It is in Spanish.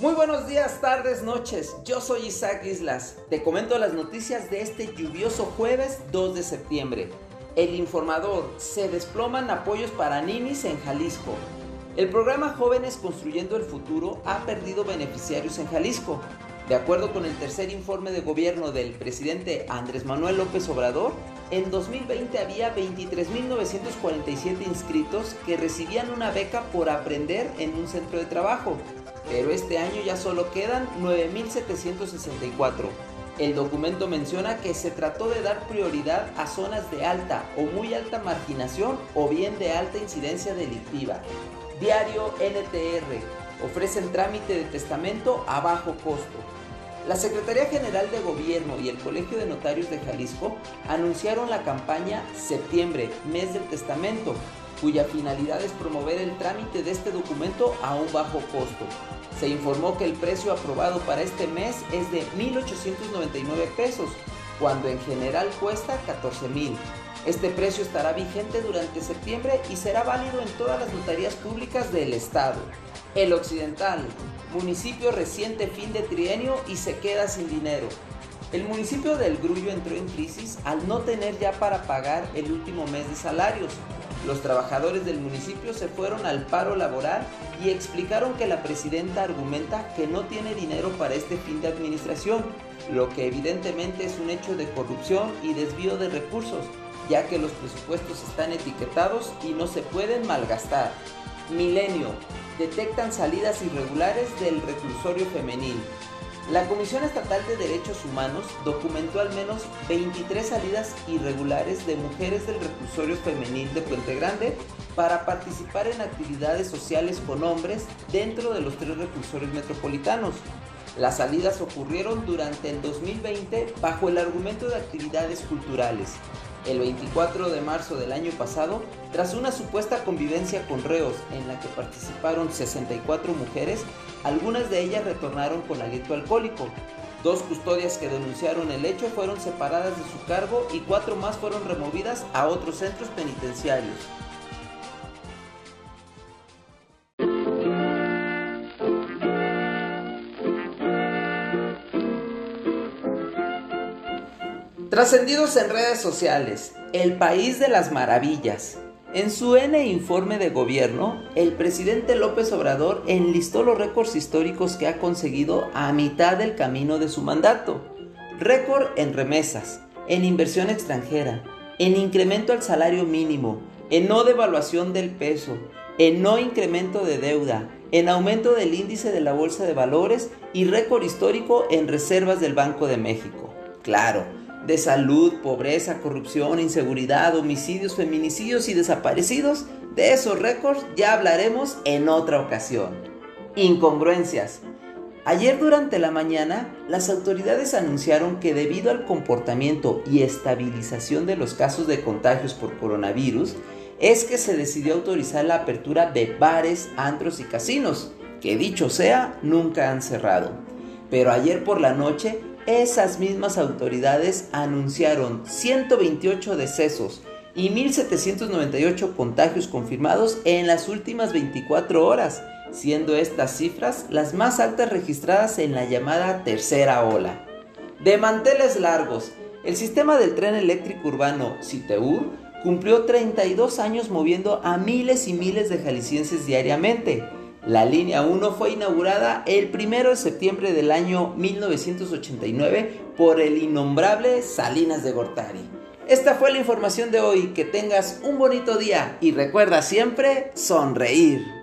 Muy buenos días, tardes, noches. Yo soy Isaac Islas. Te comento las noticias de este lluvioso jueves 2 de septiembre. El informador, se desploman apoyos para ninis en Jalisco. El programa Jóvenes Construyendo el Futuro ha perdido beneficiarios en Jalisco. De acuerdo con el tercer informe de gobierno del presidente Andrés Manuel López Obrador, en 2020 había 23.947 inscritos que recibían una beca por aprender en un centro de trabajo, pero este año ya solo quedan 9.764. El documento menciona que se trató de dar prioridad a zonas de alta o muy alta marginación o bien de alta incidencia delictiva. Diario NTR ofrecen trámite de testamento a bajo costo. La Secretaría General de Gobierno y el Colegio de Notarios de Jalisco anunciaron la campaña Septiembre, mes del testamento, cuya finalidad es promover el trámite de este documento a un bajo costo. Se informó que el precio aprobado para este mes es de 1.899 pesos, cuando en general cuesta 14.000. Este precio estará vigente durante septiembre y será válido en todas las notarías públicas del estado. El Occidental, municipio reciente fin de trienio y se queda sin dinero. El municipio del Grullo entró en crisis al no tener ya para pagar el último mes de salarios. Los trabajadores del municipio se fueron al paro laboral y explicaron que la presidenta argumenta que no tiene dinero para este fin de administración, lo que evidentemente es un hecho de corrupción y desvío de recursos, ya que los presupuestos están etiquetados y no se pueden malgastar. Milenio, detectan salidas irregulares del reclusorio femenil. La Comisión Estatal de Derechos Humanos documentó al menos 23 salidas irregulares de mujeres del reclusorio femenil de Puente Grande para participar en actividades sociales con hombres dentro de los tres reclusorios metropolitanos. Las salidas ocurrieron durante el 2020 bajo el argumento de actividades culturales. El 24 de marzo del año pasado, tras una supuesta convivencia con reos en la que participaron 64 mujeres, algunas de ellas retornaron con aliento alcohólico. Dos custodias que denunciaron el hecho fueron separadas de su cargo y cuatro más fueron removidas a otros centros penitenciarios. Trascendidos en redes sociales, el país de las maravillas. En su N informe de gobierno, el presidente López Obrador enlistó los récords históricos que ha conseguido a mitad del camino de su mandato. Récord en remesas, en inversión extranjera, en incremento al salario mínimo, en no devaluación del peso, en no incremento de deuda, en aumento del índice de la Bolsa de Valores y récord histórico en reservas del Banco de México. Claro, de salud, pobreza, corrupción, inseguridad, homicidios, feminicidios y desaparecidos, de esos récords ya hablaremos en otra ocasión. Incongruencias. Ayer durante la mañana, las autoridades anunciaron que debido al comportamiento y estabilización de los casos de contagios por coronavirus, es que se decidió autorizar la apertura de bares, antros y casinos, que dicho sea, nunca han cerrado. Pero ayer por la noche esas mismas autoridades anunciaron 128 decesos y 1.798 contagios confirmados en las últimas 24 horas, siendo estas cifras las más altas registradas en la llamada tercera ola. De manteles largos, el sistema del tren eléctrico urbano CITEUR cumplió 32 años moviendo a miles y miles de jaliscienses diariamente la línea 1 fue inaugurada el 1 de septiembre del año 1989 por el innombrable Salinas de Gortari. Esta fue la información de hoy, que tengas un bonito día y recuerda siempre sonreír.